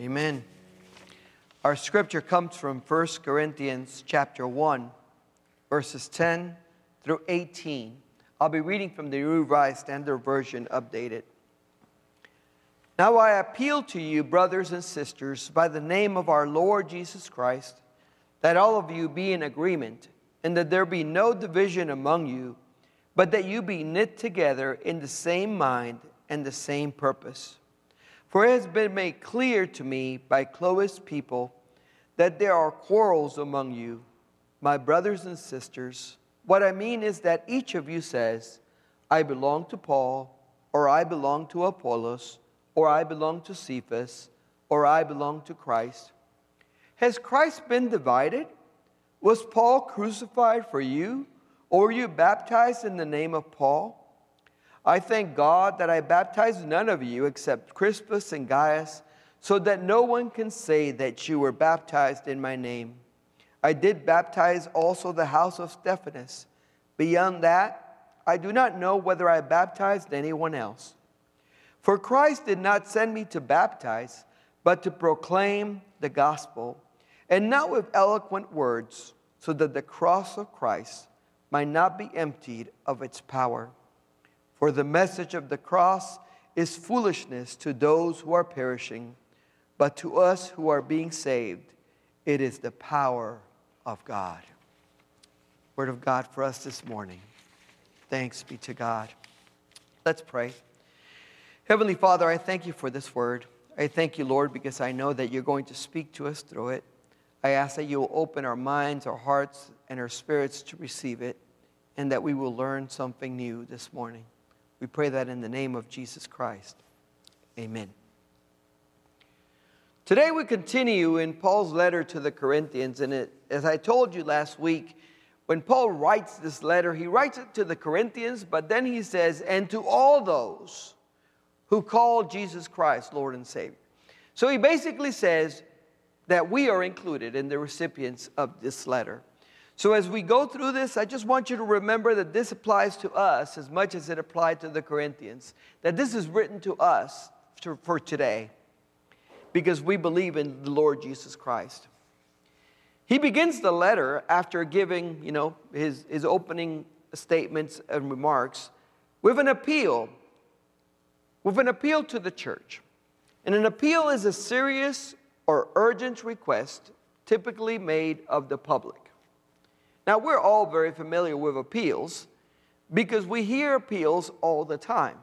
Amen. Our scripture comes from 1 Corinthians chapter 1, verses 10 through 18. I'll be reading from the Revised Standard Version updated. Now I appeal to you, brothers and sisters, by the name of our Lord Jesus Christ, that all of you be in agreement, and that there be no division among you, but that you be knit together in the same mind and the same purpose. For it has been made clear to me by Chloe's people that there are quarrels among you, my brothers and sisters. What I mean is that each of you says, I belong to Paul, or I belong to Apollos or I belong to Cephas, or I belong to Christ. Has Christ been divided? Was Paul crucified for you, or were you baptized in the name of Paul? I thank God that I baptized none of you except Crispus and Gaius, so that no one can say that you were baptized in my name. I did baptize also the house of Stephanas. Beyond that, I do not know whether I baptized anyone else. For Christ did not send me to baptize, but to proclaim the gospel, and not with eloquent words, so that the cross of Christ might not be emptied of its power. For the message of the cross is foolishness to those who are perishing, but to us who are being saved, it is the power of God. Word of God for us this morning. Thanks be to God. Let's pray. Heavenly Father, I thank you for this word. I thank you, Lord, because I know that you're going to speak to us through it. I ask that you will open our minds, our hearts, and our spirits to receive it, and that we will learn something new this morning. We pray that in the name of Jesus Christ. Amen. Today we continue in Paul's letter to the Corinthians, and it, as I told you last week, when Paul writes this letter, he writes it to the Corinthians, but then he says, and to all those who called Jesus Christ Lord and Savior. So he basically says that we are included in the recipients of this letter. So as we go through this, I just want you to remember that this applies to us as much as it applied to the Corinthians, that this is written to us for today because we believe in the Lord Jesus Christ. He begins the letter after giving, you know, his, his opening statements and remarks with an appeal with an appeal to the church. And an appeal is a serious or urgent request typically made of the public. Now, we're all very familiar with appeals because we hear appeals all the time.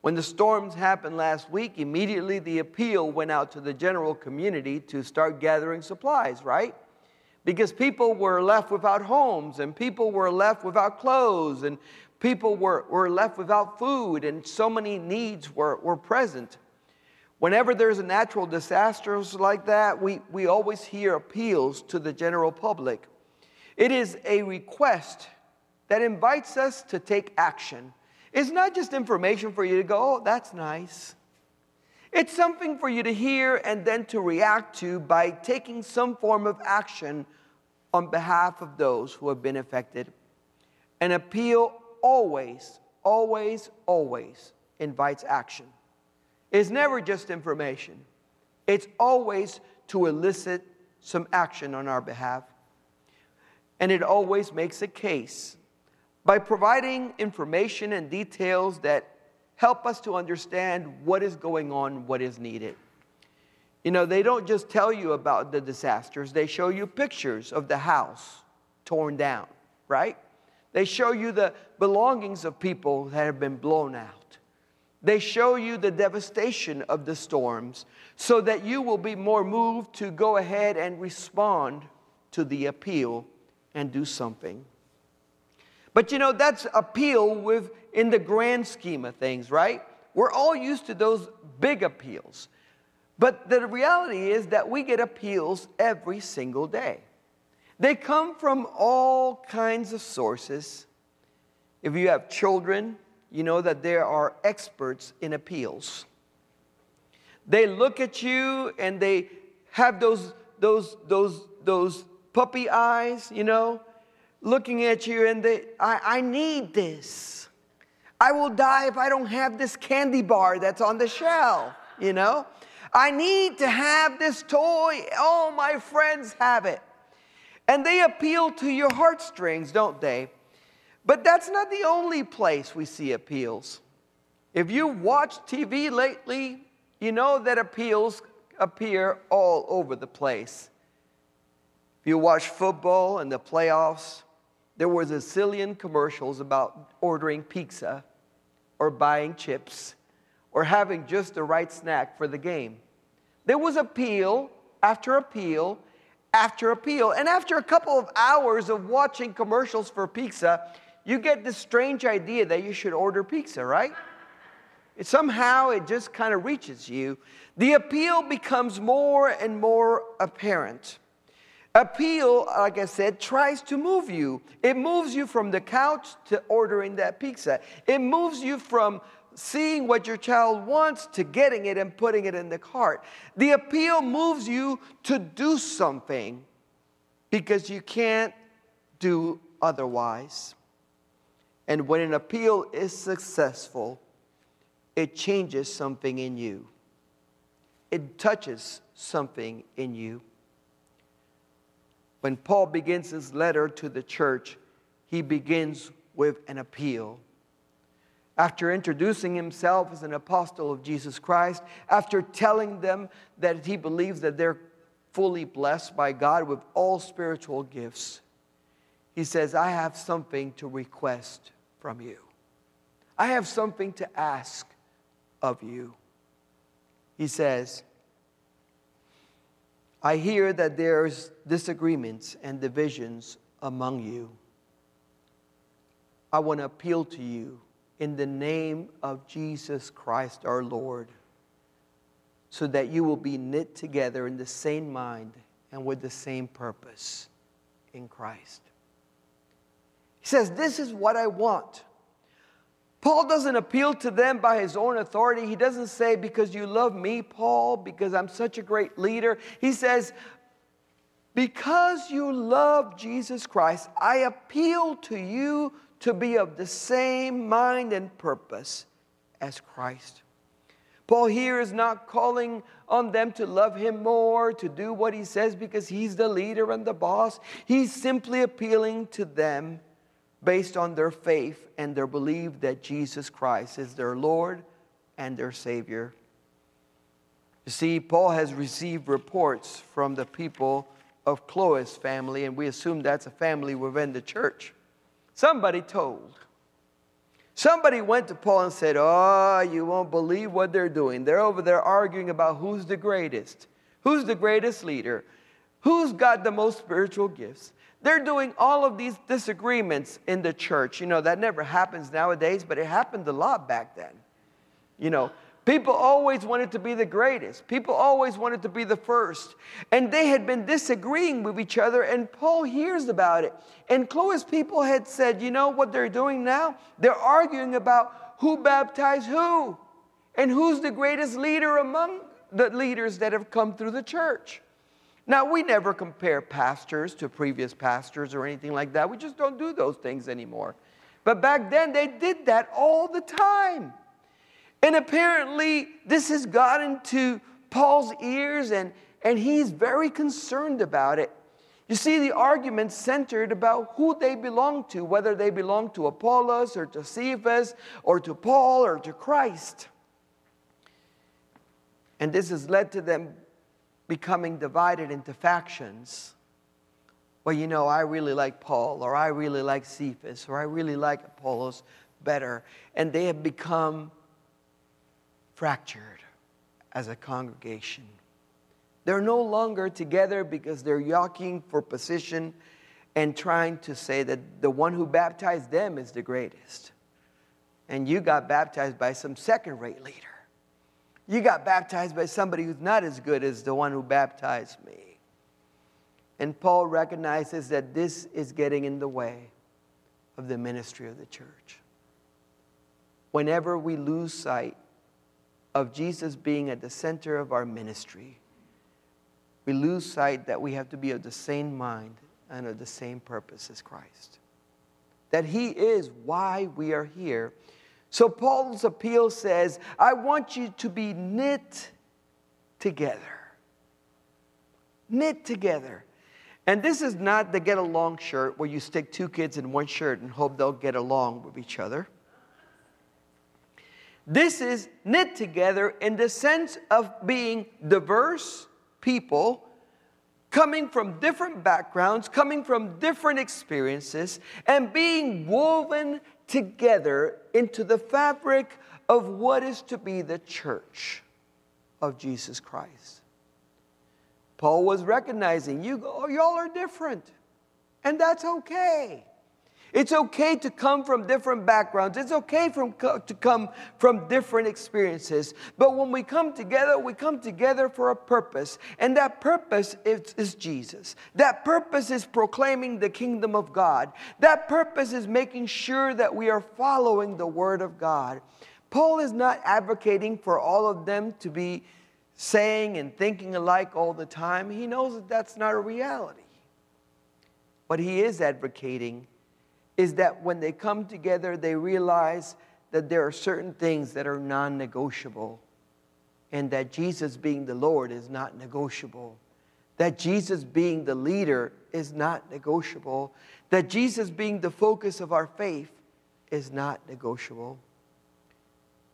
When the storms happened last week, immediately the appeal went out to the general community to start gathering supplies, right? Because people were left without homes and people were left without clothes and people were, were left without food and so many needs were, were present. Whenever there's a natural disaster like that, we, we always hear appeals to the general public. It is a request that invites us to take action. It's not just information for you to go, oh, that's nice. It's something for you to hear and then to react to by taking some form of action on behalf of those who have been affected. An appeal always, always, always invites action. It's never just information, it's always to elicit some action on our behalf. And it always makes a case by providing information and details that help us to understand what is going on, what is needed. You know, they don't just tell you about the disasters, they show you pictures of the house torn down, right? They show you the belongings of people that have been blown out. They show you the devastation of the storms so that you will be more moved to go ahead and respond to the appeal and do something. But you know, that's appeal with in the grand scheme of things, right? We're all used to those big appeals. But the reality is that we get appeals every single day. They come from all kinds of sources. If you have children, you know that there are experts in appeals. They look at you and they have those, those, those, those puppy eyes, you know, looking at you and they, I, I need this. I will die if I don't have this candy bar that's on the shelf, you know. I need to have this toy. All my friends have it. And they appeal to your heartstrings, don't they? But that's not the only place we see appeals. If you watch TV lately, you know that appeals appear all over the place. You watch football and the playoffs, there was a zillion commercials about ordering pizza or buying chips or having just the right snack for the game. There was appeal after appeal after appeal. And after a couple of hours of watching commercials for pizza, you get this strange idea that you should order pizza, right? It, somehow it just kind of reaches you. The appeal becomes more and more apparent. Appeal, like I said, tries to move you. It moves you from the couch to ordering that pizza. It moves you from seeing what your child wants to getting it and putting it in the cart. The appeal moves you to do something because you can't do otherwise. And when an appeal is successful, it changes something in you, it touches something in you. When Paul begins his letter to the church, he begins with an appeal. After introducing himself as an apostle of Jesus Christ, after telling them that he believes that they're fully blessed by God with all spiritual gifts, he says, I have something to request from you. I have something to ask of you. He says, I hear that there's disagreements and divisions among you. I want to appeal to you in the name of Jesus Christ our Lord so that you will be knit together in the same mind and with the same purpose in Christ. He says, This is what I want. Paul doesn't appeal to them by his own authority. He doesn't say, Because you love me, Paul, because I'm such a great leader. He says, Because you love Jesus Christ, I appeal to you to be of the same mind and purpose as Christ. Paul here is not calling on them to love him more, to do what he says because he's the leader and the boss. He's simply appealing to them based on their faith and their belief that Jesus Christ is their Lord and their Savior. You see, Paul has received reports from the people of Chloe's family, and we assume that's a family within the church. Somebody told. Somebody went to Paul and said, Oh, you won't believe what they're doing. They're over there arguing about who's the greatest, who's the greatest leader, who's got the most spiritual gifts. They're doing all of these disagreements in the church. You know, that never happens nowadays, but it happened a lot back then. You know, People always wanted to be the greatest. People always wanted to be the first. And they had been disagreeing with each other, and Paul hears about it. And Chloe's people had said, You know what they're doing now? They're arguing about who baptized who and who's the greatest leader among the leaders that have come through the church. Now, we never compare pastors to previous pastors or anything like that. We just don't do those things anymore. But back then, they did that all the time. And apparently, this has gotten to Paul's ears, and, and he's very concerned about it. You see, the argument centered about who they belong to, whether they belong to Apollos or to Cephas or to Paul or to Christ. And this has led to them becoming divided into factions. Well, you know, I really like Paul, or I really like Cephas, or I really like Apollos better. And they have become fractured as a congregation. They're no longer together because they're yoking for position and trying to say that the one who baptized them is the greatest. And you got baptized by some second rate leader. You got baptized by somebody who's not as good as the one who baptized me. And Paul recognizes that this is getting in the way of the ministry of the church. Whenever we lose sight of Jesus being at the center of our ministry, we lose sight that we have to be of the same mind and of the same purpose as Christ. That He is why we are here. So Paul's appeal says, I want you to be knit together. Knit together. And this is not the get along shirt where you stick two kids in one shirt and hope they'll get along with each other. This is knit together in the sense of being diverse people coming from different backgrounds, coming from different experiences, and being woven together into the fabric of what is to be the church of Jesus Christ. Paul was recognizing you, y'all are different, and that's okay. It's okay to come from different backgrounds. It's okay from, to come from different experiences. But when we come together, we come together for a purpose. And that purpose is, is Jesus. That purpose is proclaiming the kingdom of God. That purpose is making sure that we are following the word of God. Paul is not advocating for all of them to be saying and thinking alike all the time. He knows that that's not a reality. But he is advocating is that when they come together, they realize that there are certain things that are non negotiable, and that Jesus being the Lord is not negotiable, that Jesus being the leader is not negotiable, that Jesus being the focus of our faith is not negotiable.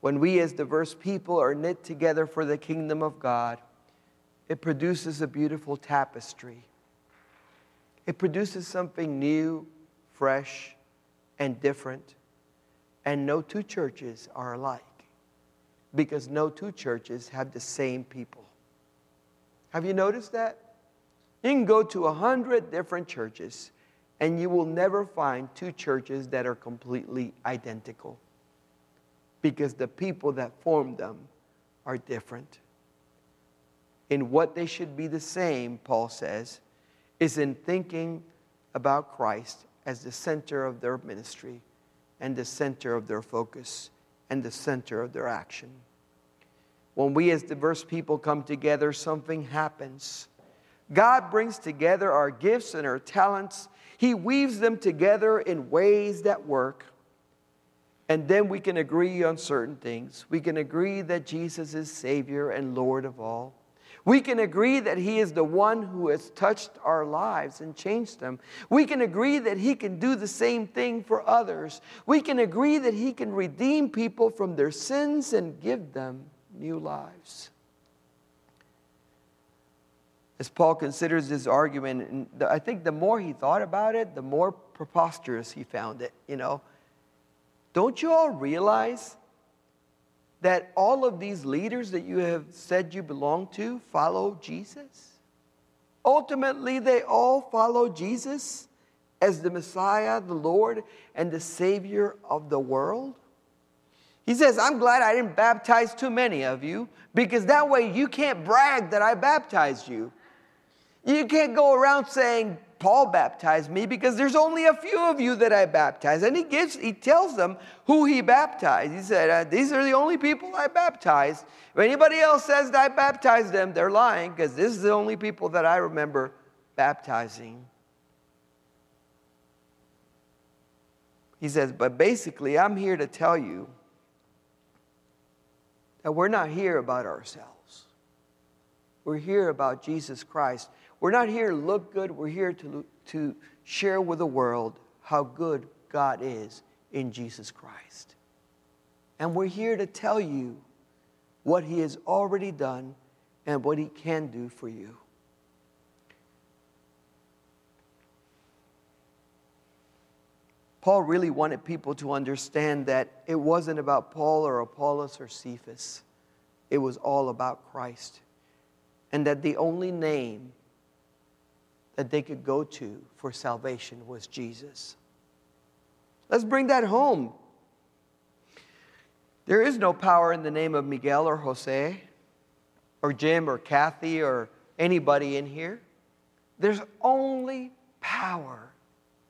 When we, as diverse people, are knit together for the kingdom of God, it produces a beautiful tapestry. It produces something new fresh, and different. And no two churches are alike because no two churches have the same people. Have you noticed that? You can go to a hundred different churches and you will never find two churches that are completely identical because the people that form them are different. In what they should be the same, Paul says, is in thinking about Christ as the center of their ministry and the center of their focus and the center of their action. When we as diverse people come together, something happens. God brings together our gifts and our talents. He weaves them together in ways that work. And then we can agree on certain things. We can agree that Jesus is Savior and Lord of all. We can agree that He is the one who has touched our lives and changed them. We can agree that He can do the same thing for others. We can agree that He can redeem people from their sins and give them new lives. As Paul considers this argument, I think the more he thought about it, the more preposterous he found it. You know, don't you all realize that all of these leaders that you have said you belong to follow Jesus? Ultimately, they all follow Jesus as the Messiah, the Lord, and the Savior of the world. He says, I'm glad I didn't baptize too many of you because that way you can't brag that I baptized you. You can't go around saying, Paul baptized me because there's only a few of you that I baptized. And he gives, he tells them who he baptized. He said, uh, These are the only people I baptized. If anybody else says that I baptized them, they're lying because this is the only people that I remember baptizing. He says, But basically, I'm here to tell you that we're not here about ourselves. We're here about Jesus Christ we're not here to look good, we're here to, to share with the world how good God is in Jesus Christ. And we're here to tell you what He has already done and what He can do for you. Paul really wanted people to understand that it wasn't about Paul or Apollos or Cephas. It was all about Christ. And that the only name that they could go to for salvation was Jesus. Let's bring that home. There is no power in the name of Miguel or Jose or Jim or Kathy or anybody in here. There's only power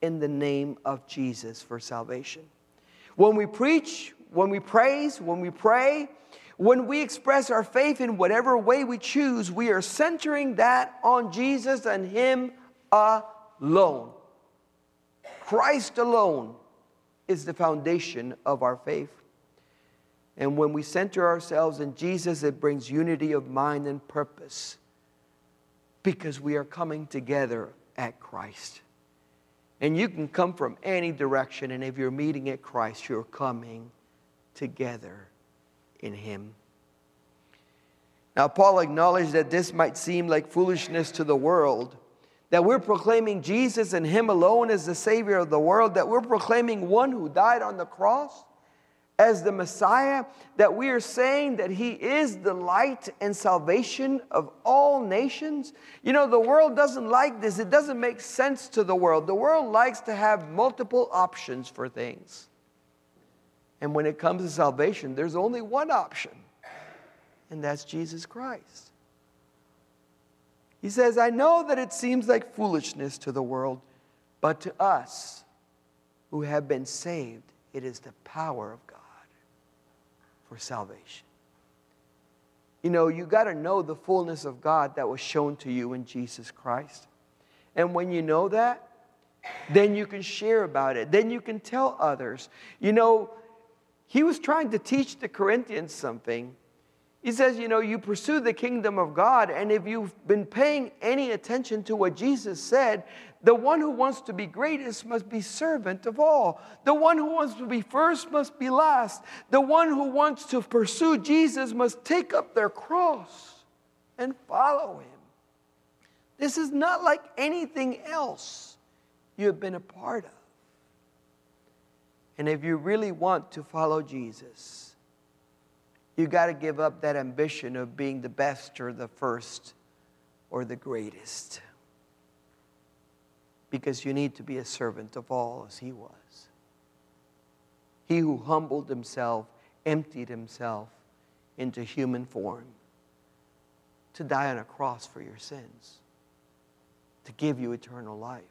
in the name of Jesus for salvation. When we preach, when we praise, when we pray, when we express our faith in whatever way we choose, we are centering that on Jesus and Him alone. Christ alone is the foundation of our faith. And when we center ourselves in Jesus, it brings unity of mind and purpose because we are coming together at Christ. And you can come from any direction, and if you're meeting at Christ, you're coming together in Him. Now, Paul acknowledged that this might seem like foolishness to the world, that we're proclaiming Jesus and Him alone as the Savior of the world, that we're proclaiming one who died on the cross as the Messiah, that we are saying that He is the light and salvation of all nations. You know, the world doesn't like this. It doesn't make sense to the world. The world likes to have multiple options for things. And when it comes to salvation, there's only one option, and that's Jesus Christ. He says, I know that it seems like foolishness to the world, but to us who have been saved, it is the power of God for salvation. You know, you got to know the fullness of God that was shown to you in Jesus Christ. And when you know that, then you can share about it. Then you can tell others. You know, he was trying to teach the Corinthians something. He says, you know, you pursue the kingdom of God, and if you've been paying any attention to what Jesus said, the one who wants to be greatest must be servant of all. The one who wants to be first must be last. The one who wants to pursue Jesus must take up their cross and follow him. This is not like anything else you have been a part of. And if you really want to follow Jesus, you got to give up that ambition of being the best or the first or the greatest because you need to be a servant of all as he was. He who humbled himself, emptied himself into human form to die on a cross for your sins, to give you eternal life.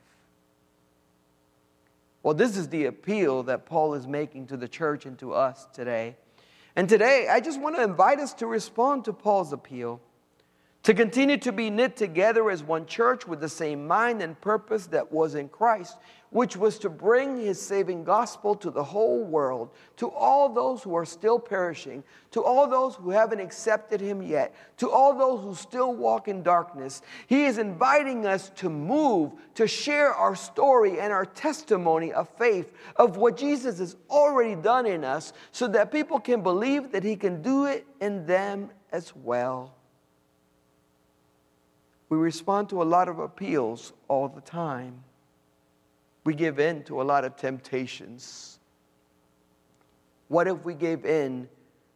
Well, this is the appeal that Paul is making to the church and to us today. And today, I just want to invite us to respond to Paul's appeal to continue to be knit together as one church with the same mind and purpose that was in Christ, which was to bring his saving gospel to the whole world, to all those who are still perishing, to all those who haven't accepted him yet, to all those who still walk in darkness. He is inviting us to move, to share our story and our testimony of faith, of what Jesus has already done in us, so that people can believe that he can do it in them as well. We respond to a lot of appeals all the time. We give in to a lot of temptations. What if we gave in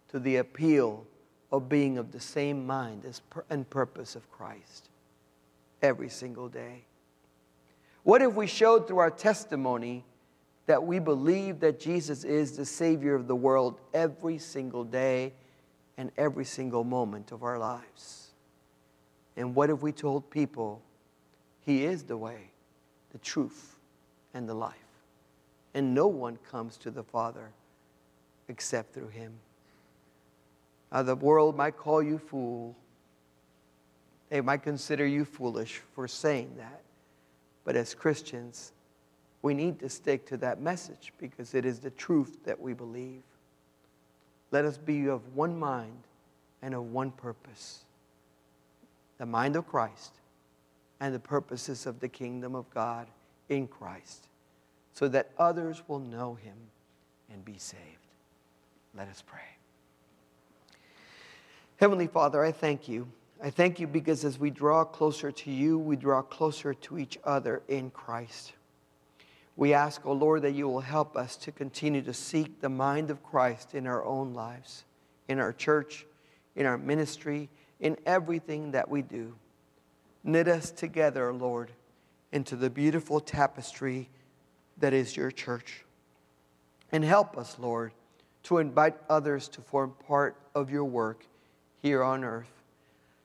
to the appeal of being of the same mind and purpose of Christ every single day? What if we showed through our testimony that we believe that Jesus is the Savior of the world every single day and every single moment of our lives? And what if we told people He is the way, the truth, and the life? And no one comes to the Father except through Him. Now, the world might call you fool. They might consider you foolish for saying that. But as Christians, we need to stick to that message because it is the truth that we believe. Let us be of one mind and of one purpose the mind of Christ and the purposes of the kingdom of God in Christ, so that others will know him and be saved. Let us pray. Heavenly Father, I thank you. I thank you because as we draw closer to you, we draw closer to each other in Christ. We ask, O oh Lord, that you will help us to continue to seek the mind of Christ in our own lives, in our church, in our ministry, in everything that we do. Knit us together, Lord, into the beautiful tapestry that is your church. And help us, Lord, to invite others to form part of your work here on earth.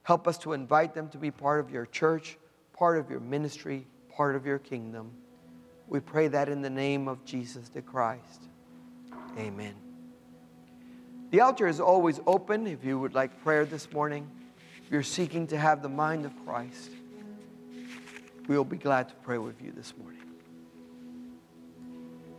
Help us to invite them to be part of your church, part of your ministry, part of your kingdom. We pray that in the name of Jesus the Christ. Amen. The altar is always open if you would like prayer this morning you're seeking to have the mind of Christ, we'll be glad to pray with you this morning.